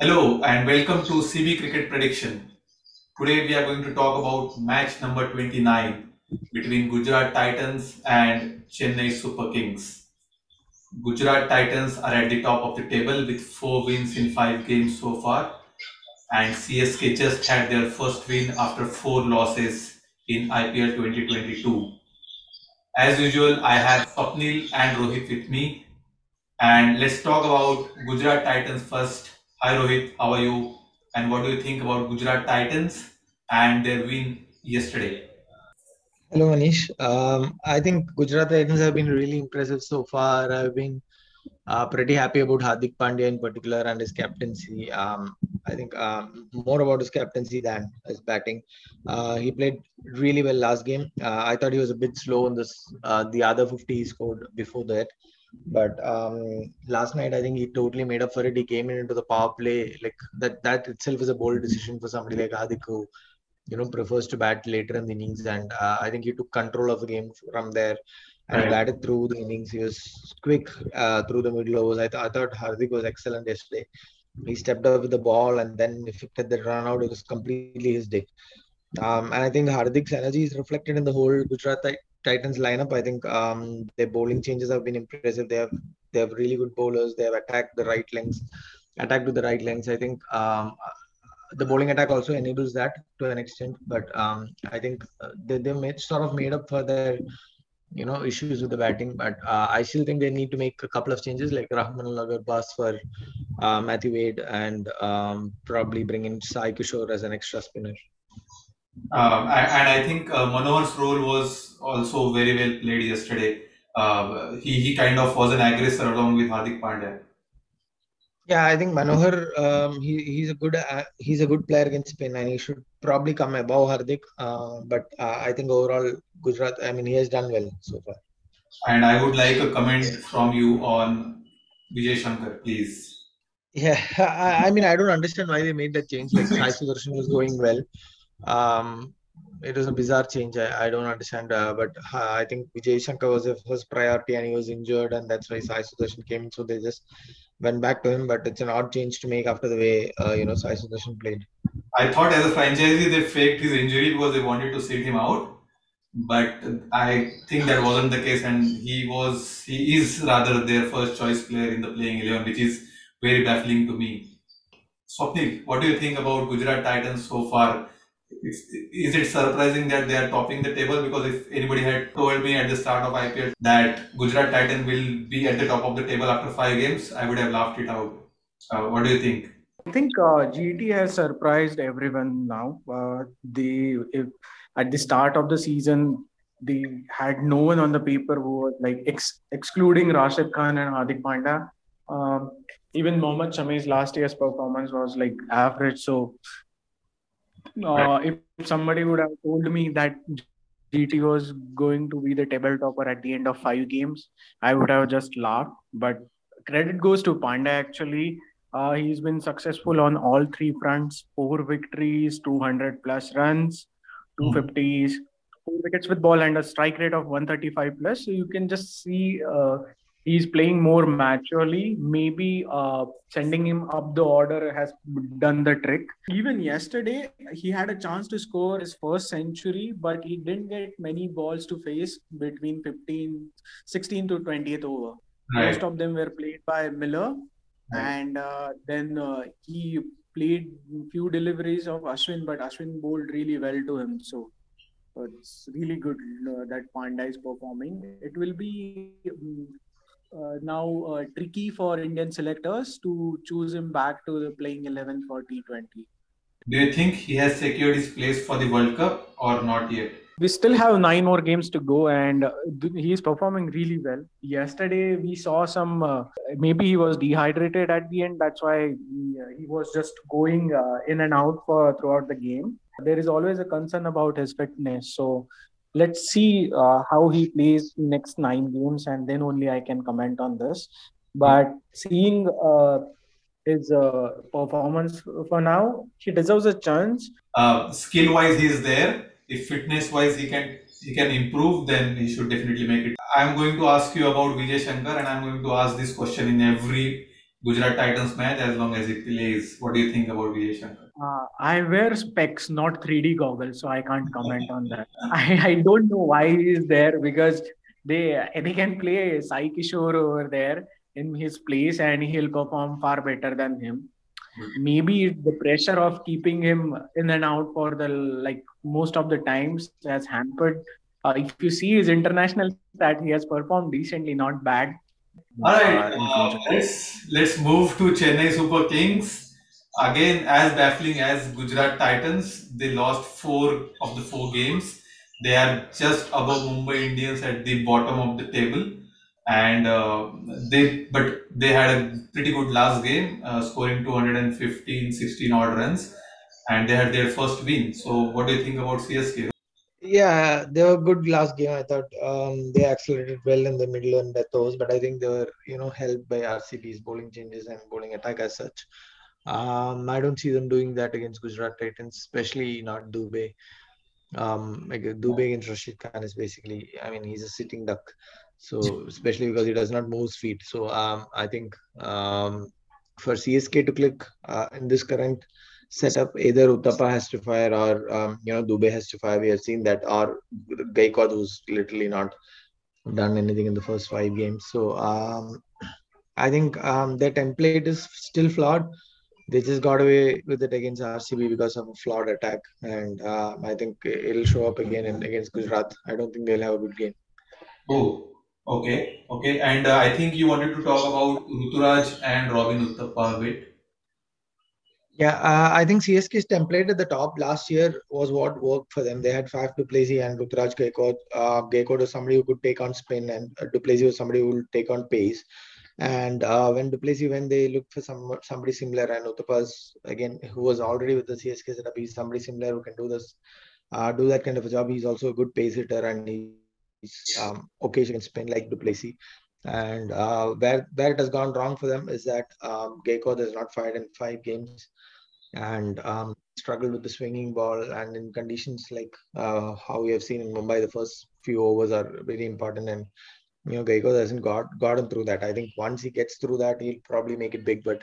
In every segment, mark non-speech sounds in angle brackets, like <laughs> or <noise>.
Hello and welcome to CB Cricket Prediction. Today we are going to talk about match number 29 between Gujarat Titans and Chennai Super Kings. Gujarat Titans are at the top of the table with 4 wins in 5 games so far and CSK just had their first win after 4 losses in IPL 2022. As usual, I have Swapnil and Rohit with me and let's talk about Gujarat Titans first. Hi Rohit, how are you? And what do you think about Gujarat Titans and their win yesterday? Hello Manish. Um, I think Gujarat Titans have been really impressive so far. I've been uh, pretty happy about Hardik Pandya in particular and his captaincy. Um, I think um, more about his captaincy than his batting. Uh, he played really well last game. Uh, I thought he was a bit slow in this. Uh, the other 50 he scored before that. But um, last night, I think he totally made up for it. He came in into the power play. Like that, that itself is a bold decision for somebody like Hardik who, you know, prefers to bat later in the innings. And uh, I think he took control of the game from there and right. batted through the innings. He was quick uh, through the middle overs. I, th- I thought Hardik was excellent yesterday. He stepped up with the ball and then if effected the run out. It was completely his day. Um, and I think Hardik's energy is reflected in the whole Gujarat Titans lineup. I think um, their bowling changes have been impressive. They have they have really good bowlers. They have attacked the right lengths, attacked to the right lengths. I think um, the bowling attack also enables that to an extent. But um, I think uh, they they made sort of made up for their you know issues with the batting. But uh, I still think they need to make a couple of changes, like Rahman Agarwal for uh, Matthew Wade and um, probably bring in Sai Kishore as an extra spinner. Um, and I think uh, Manohar's role was also very well played yesterday. Uh, he he kind of was an aggressor along with Hardik Pandya. Yeah, I think Manohar um, he he's a good uh, he's a good player against spin and he should probably come above Hardik. Uh, but uh, I think overall Gujarat, I mean, he has done well so far. And I would like a comment from you on Vijay Shankar, please. Yeah, <laughs> I, I mean, I don't understand why they made that change. Like <laughs> Sai Sudarshan was going well um, it was a bizarre change. I, I don't understand, uh, but uh, I think Vijay Shankar was a first priority and he was injured, and that's why Sai Sudarshan came in. So they just went back to him. But it's an odd change to make after the way uh, you know Sai Sudarshan played. I thought as a franchisee they faked his injury because they wanted to sit him out, but I think that wasn't the case, and he was he is rather their first choice player in the playing eleven, which is very baffling to me. Swapnil, what do you think about Gujarat Titans so far? Is it surprising that they are topping the table? Because if anybody had told me at the start of IPL that Gujarat Titan will be at the top of the table after five games, I would have laughed it out. Uh, what do you think? I think uh, GT has surprised everyone now. Uh, they if, at the start of the season they had no one on the paper who was like ex- excluding Rashid Khan and Hardik Pandya. Um, even Mohammad Shami's last year's performance was like average. So uh, if somebody would have told me that GT was going to be the table topper at the end of five games, I would have just laughed. But credit goes to Pandya actually. Uh, he's been successful on all three fronts four victories, 200 plus runs, 250s, four wickets with ball, and a strike rate of 135 plus. So you can just see uh, he's playing more maturely. Maybe uh, sending him up the order has done the trick. Even yesterday, he had a chance to score his first century, but he didn't get many balls to face between 15, 16 to 20th over. Right. Most of them were played by Miller, right. and uh, then uh, he played few deliveries of Ashwin, but Ashwin bowled really well to him. So it's really good uh, that Pandya is performing. It will be uh, now uh, tricky for Indian selectors to choose him back to the playing 11 for T20. Do you think he has secured his place for the World Cup or not yet? We still have nine more games to go, and uh, he is performing really well. Yesterday, we saw some. Uh, maybe he was dehydrated at the end. That's why he, uh, he was just going uh, in and out for throughout the game. There is always a concern about his fitness. So let's see uh, how he plays next nine games and then only i can comment on this but seeing uh, his uh, performance for now he deserves a chance uh, skill wise he is there if fitness wise he can he can improve then he should definitely make it i'm going to ask you about vijay shankar and i'm going to ask this question in every Gujarat Titans match as long as he plays. What do you think about Vijay Shankar? Uh, I wear specs, not 3D goggles, so I can't comment on that. <laughs> I, I don't know why he is there because they they can play Sai Kishore over there in his place and he'll perform far better than him. Maybe the pressure of keeping him in and out for the like most of the times has hampered. Uh, if you see his international that he has performed decently, not bad. All right, uh, let's let's move to Chennai Super Kings. Again, as baffling as Gujarat Titans, they lost four of the four games. They are just above Mumbai Indians at the bottom of the table, and uh, they but they had a pretty good last game, uh, scoring 215, 16 odd runs, and they had their first win. So, what do you think about CSK? Yeah, they were good last game. I thought um, they accelerated well in the middle and those, but I think they were, you know, helped by RCB's bowling changes and bowling attack as such. Um, I don't see them doing that against Gujarat Titans, especially not Dubey. Um, like Dubey against Rashid Khan is basically, I mean, he's a sitting duck. So especially because he does not move his feet. So um, I think um, for CSK to click uh, in this current setup, either Uthappa has to fire or um, you know Dubey has to fire. We have seen that, or Gaikwad who's literally not done anything in the first five games. So um, I think um, their template is still flawed. They just got away with it against RCB because of a flawed attack, and uh, I think it'll show up again in, against Gujarat. I don't think they'll have a good game. Oh, okay, okay. And uh, I think you wanted to talk about Ruturaj and Robin Uthappa a bit. Yeah, uh, I think CSK's template at the top last year was what worked for them. They had Faf du Plessis and Ruturaj Gaikwad. Uh, Gaikwad was somebody who could take on spin, and uh, du Plessis was somebody who would take on pace. And uh, when du Plessis when they looked for some somebody similar, and Uthappa's again, who was already with the CSK setup, he's somebody similar who can do this, uh, do that kind of a job. He's also a good pace hitter, and he's um, can spin like du Plessis. And uh, where where it has gone wrong for them is that um, Gaikwad has not fired in five games and um, struggled with the swinging ball and in conditions like uh, how we have seen in Mumbai, the first few overs are very important and you know Gaikwad hasn't got gotten through that. I think once he gets through that, he'll probably make it big, but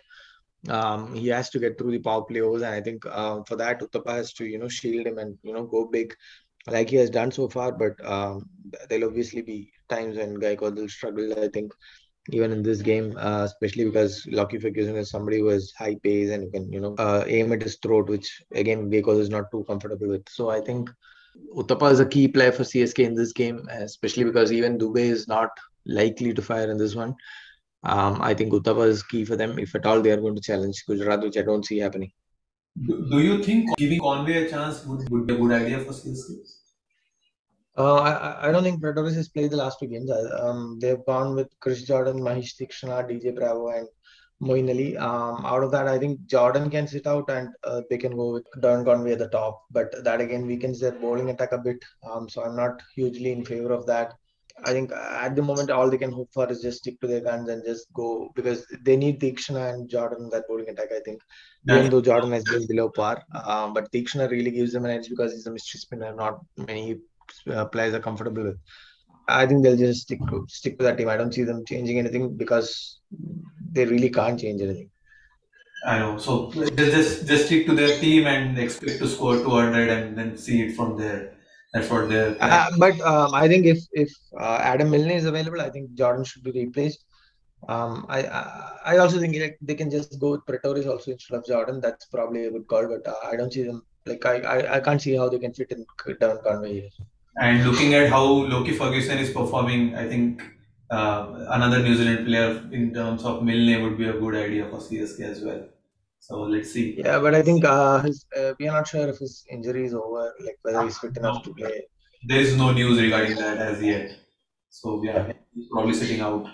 um, he has to get through the power play overs, and I think uh, for that Uthappa has to you know shield him and you know go big like he has done so far. But um, there'll obviously be times when Gaikwad will struggle. I think even in this game, uh, especially because Lockie Ferguson is somebody who has high pace and can, you know, uh, aim at his throat, which again Gaikwad is not too comfortable with. So I think Uthappa is a key player for CSK in this game, especially because even Dubey is not likely to fire in this one. Um, I think Uthappa is key for them if at all they are going to challenge Gujarat, which I don't see happening. Do, do you think giving Conway a chance would, would be a good idea for CSK? Uh, I, I don't think Pretorius has played the last two games. Um, they've gone with Chris Jordan, Mahesh Theekshana, DJ Bravo, and Moeen Ali. Um, out of that, I think Jordan can sit out and uh, they can go with Devon Conway at the top. But that again weakens their bowling attack a bit. Um, so I'm not hugely in favor of that. I think at the moment, all they can hope for is just stick to their guns and just go because they need Theekshana and Jordan that bowling attack. I think, yeah. even though Jordan has been below par, um, but Theekshana really gives them an edge because he's a mystery spinner. Not many uh, players are comfortable with. I think they'll just stick to stick to that team. I don't see them changing anything because they really can't change anything. I know. So just just stick to their team and expect to score 200 and then see it from there. That's what. Uh, but um, I think if if uh, Adam Milne is available, I think Jordan should be replaced. Um, I, I, I also think like, they can just go with Pretorius also instead of Jordan. That's probably a good call, but uh, I don't see them like I, I I can't see how they can fit in Devon Conway here. And looking at how Lockie Ferguson is performing, I think uh, another New Zealand player in terms of Milne would be a good idea for CSK as well. So let's see. Yeah, but I think uh, his, uh, we are not sure if his injury is over, like whether he's fit enough to play. There is no news regarding that as yet. So yeah, he's probably sitting out.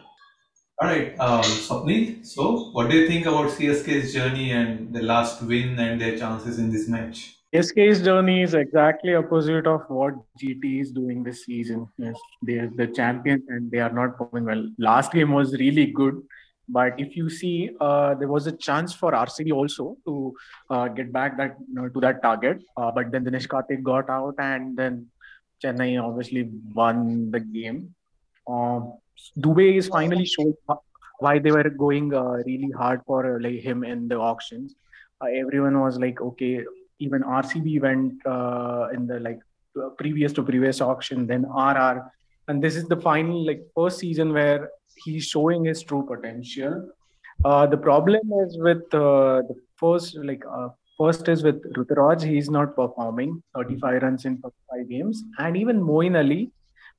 All right, um, Swapnil. So, what do you think about CSK's journey and the last win and their chances in this match? SK's journey is exactly opposite of what GT is doing this season. Yes, they're the champions and they are not performing well. Last game was really good, but if you see, uh, there was a chance for RCB also to uh, get back that you know, to that target, uh, but then Dinesh Karthik got out, and then Chennai obviously won the game. Um, Dubey is finally showing why they were going uh, really hard for like him in the auctions. Uh, everyone was like, okay, even RCB went uh, in the like previous to previous auction, then RR, and this is the final like first season where he's showing his true potential. Uh, the problem is with uh, the first like first is with Ruturaj, he's not performing 35 runs in five games, and even Moeen Ali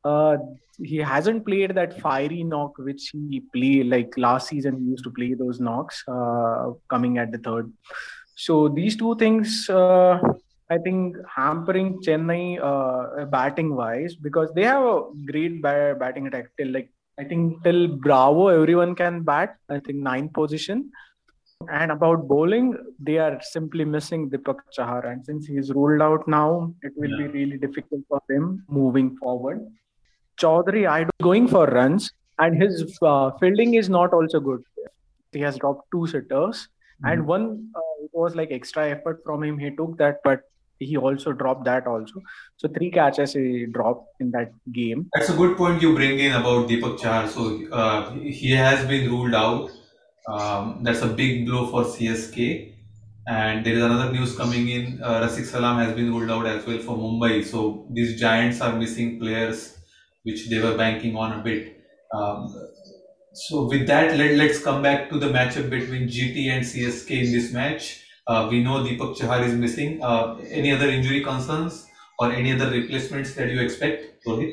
uh, he hasn't played that fiery knock which he played like last season. He used to play those knocks uh, coming at the third. So these two things, uh, I think, hampering Chennai uh, batting wise because they have a great batting attack till like I think till Bravo everyone can bat. I think ninth position. And about bowling, they are simply missing Deepak Chahar. And since he's ruled out now, it will yeah. be really difficult for them moving forward. Choudhary, I going for runs, and his uh, fielding is not also good. He has dropped two sitters, mm-hmm. and one uh, was like extra effort from him. He took that, but he also dropped that also. So three catches he dropped in that game. That's a good point you bring in about Deepak Chahar. So uh, he has been ruled out. Um, that's a big blow for CSK. And there is another news coming in. Uh, Rasikh Salam has been ruled out as well for Mumbai. So these giants are missing players which they were banking on a bit. Um, so with that, let, let's come back to the matchup between GT and CSK in this match. Uh, we know Deepak Chahar is missing. Uh, any other injury concerns or any other replacements that you expect, Rohit?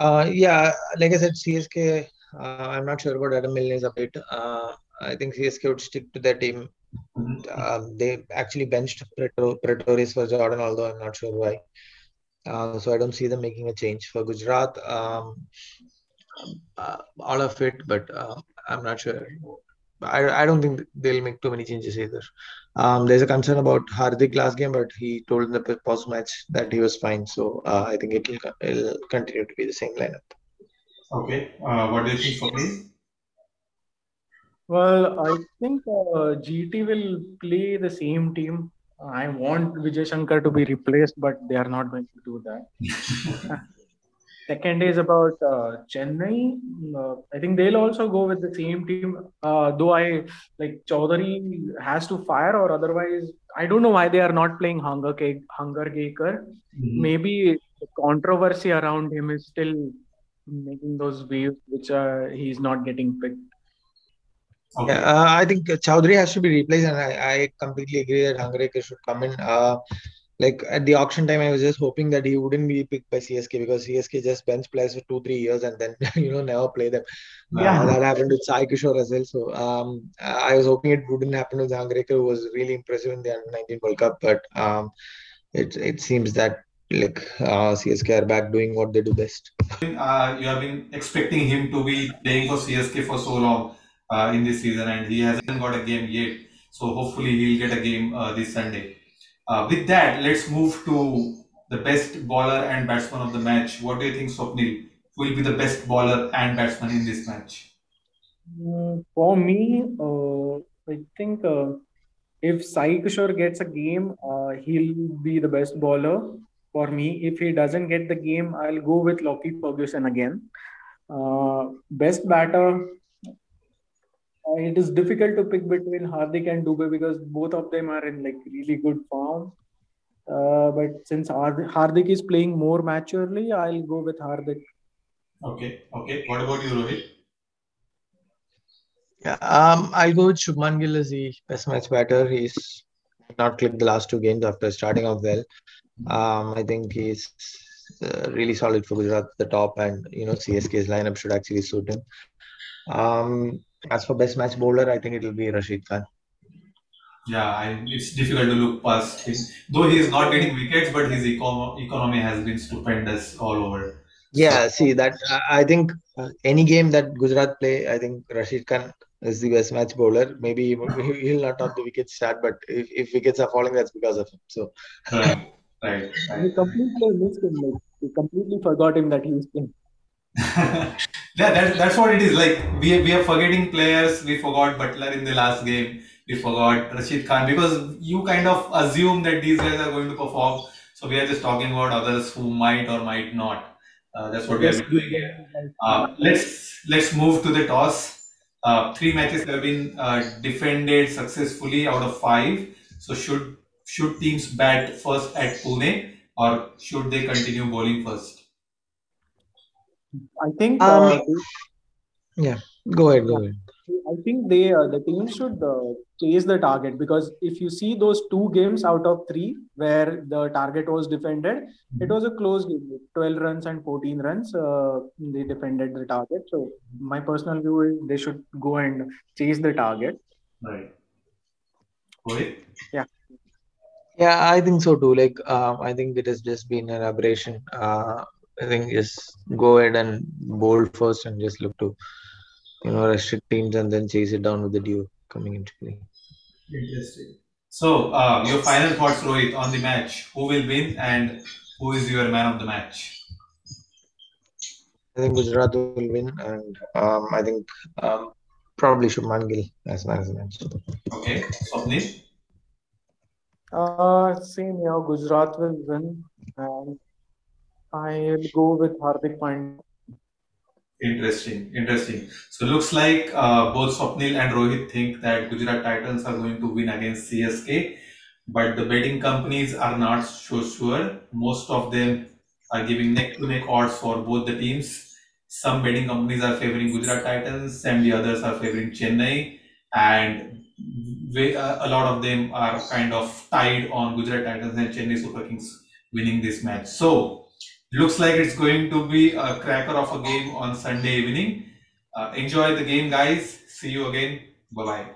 Uh, yeah, like I said, CSK. Uh, I'm not sure about Adam Milne's update. Uh, I think CSK would stick to their team. Mm-hmm. Um, they actually benched Pretorius for Jordan, although I'm not sure why. Uh, so I don't see them making a change for Gujarat. Um, all of it, but uh, I'm not sure. I, I don't think they'll make too many changes either. Um, there's a concern about Hardik last game, but he told in the post match that he was fine. So uh, I think it will it'll continue to be the same lineup. Okay. Uh, what do you think, Swapnil? Well, I think uh, GT will play the same team I want Vijay Shankar to be replaced, but they are not going to do that. <laughs> Second is about uh, Chennai. Uh, I think they'll also go with the same team. Uh, though I like Choudhary has to fire, or otherwise, I don't know why they are not playing Hunger Cake, Hangargekar. Mm-hmm. Maybe the controversy around him is still making those waves, which uh, he's not getting picked. Okay. Yeah, uh, I think Choudhary has to be replaced, and I, I completely agree that Hunger Hangargekar should come in. Like at the auction time, I was just hoping that he wouldn't be picked by CSK because CSK just bench players for two, three years and then <laughs> you know never play them. Uh, yeah, uh, that happened with Sai Kishore as well. So um, I was hoping it wouldn't happen with Hangargekar, who was really impressive in the Under 19 World Cup, but um, it it seems that like uh, CSK are back doing what they do best. Uh, you have been expecting him to be playing for CSK for so long uh, in this season, and he hasn't got a game yet. So hopefully he'll get a game uh, this Sunday. Uh, with that, let's move to the best bowler and batsman of the match. What do you think, Swapnil? Will be the best bowler and batsman in this match? Mm, for me, uh, I think uh, if Sai Kishore gets a game, uh, he'll be the best bowler for me. If he doesn't get the game, I'll go with Lockie Ferguson again. best batter, uh, it is difficult to pick between Hardik and Dubey because both of them are in like really good form. Uh, but since Hardik is playing more maturely, I'll go with Hardik. Okay. Okay. What about you, Rohit? Yeah, um, I'll go with Shubman Gill as the best match batter. He's not clicked the last two games after starting off well. Um, I think he's uh, really solid for Gujarat at the top, and you know CSK's lineup should actually suit him. Um, as for best match bowler, I think it will be Rashid Khan. Yeah, I, it's difficult to look past him. Though he is not getting wickets, but his econ- economy has been stupendous all over. Yeah, see that I think uh, any game that Gujarat play, I think Rashid Khan is the best match bowler. Maybe he'll not have the wicket start, but if, if wickets are falling, that's because of him. So. Right, right. right. We completely missed him. Like, we completely forgot him that he was playing. <laughs> yeah, that, that's what it is. Like we we are forgetting players. We forgot Buttler in the last game. We forgot Rashid Khan because you kind of assume that these guys are going to perform. So we are just talking about others who might or might not. Uh, that's what we are doing here. Uh, let's let's move to the toss. uh, three matches have been uh, defended successfully out of five. So should should teams bat first at Pune or should they continue bowling first? I think Um, uh, Go ahead, go ahead. I think they uh, the team should uh, chase the target because if you see those two games out of three where the target was defended, it was a close game, 12 runs and 14 runs. Uh, they defended the target. So my personal view is they should go and chase the target. Right. Rohit? Yeah, Yeah, I think so too. Like, um, I think it has just been an aberration. I think just go ahead and bowl first and just look to, you know, restrict teams and then chase it down with the dew coming into play. Interesting. So, uh, your final thoughts, Rohit, on the match. Who will win and who is your man of the match? I think Gujarat will win, and um, I think um, probably Shubman Gill as man of the match. Okay. Swapnil? Uh, same here. Gujarat will win, and I'll go with Hardik Pandya. Interesting, interesting. So looks like uh, both Swapnil and Rohit think that Gujarat Titans are going to win against CSK, but the betting companies are not so sure. Most of them are giving neck-to-neck odds for both the teams. Some betting companies are favoring Gujarat Titans, and the others are favoring Chennai, and we, uh, a lot of them are kind of tied on Gujarat Titans and Chennai Super Kings winning this match. So looks like it's going to be a cracker of a game on Sunday evening. Uh, enjoy the game, guys. See you again. Bye bye.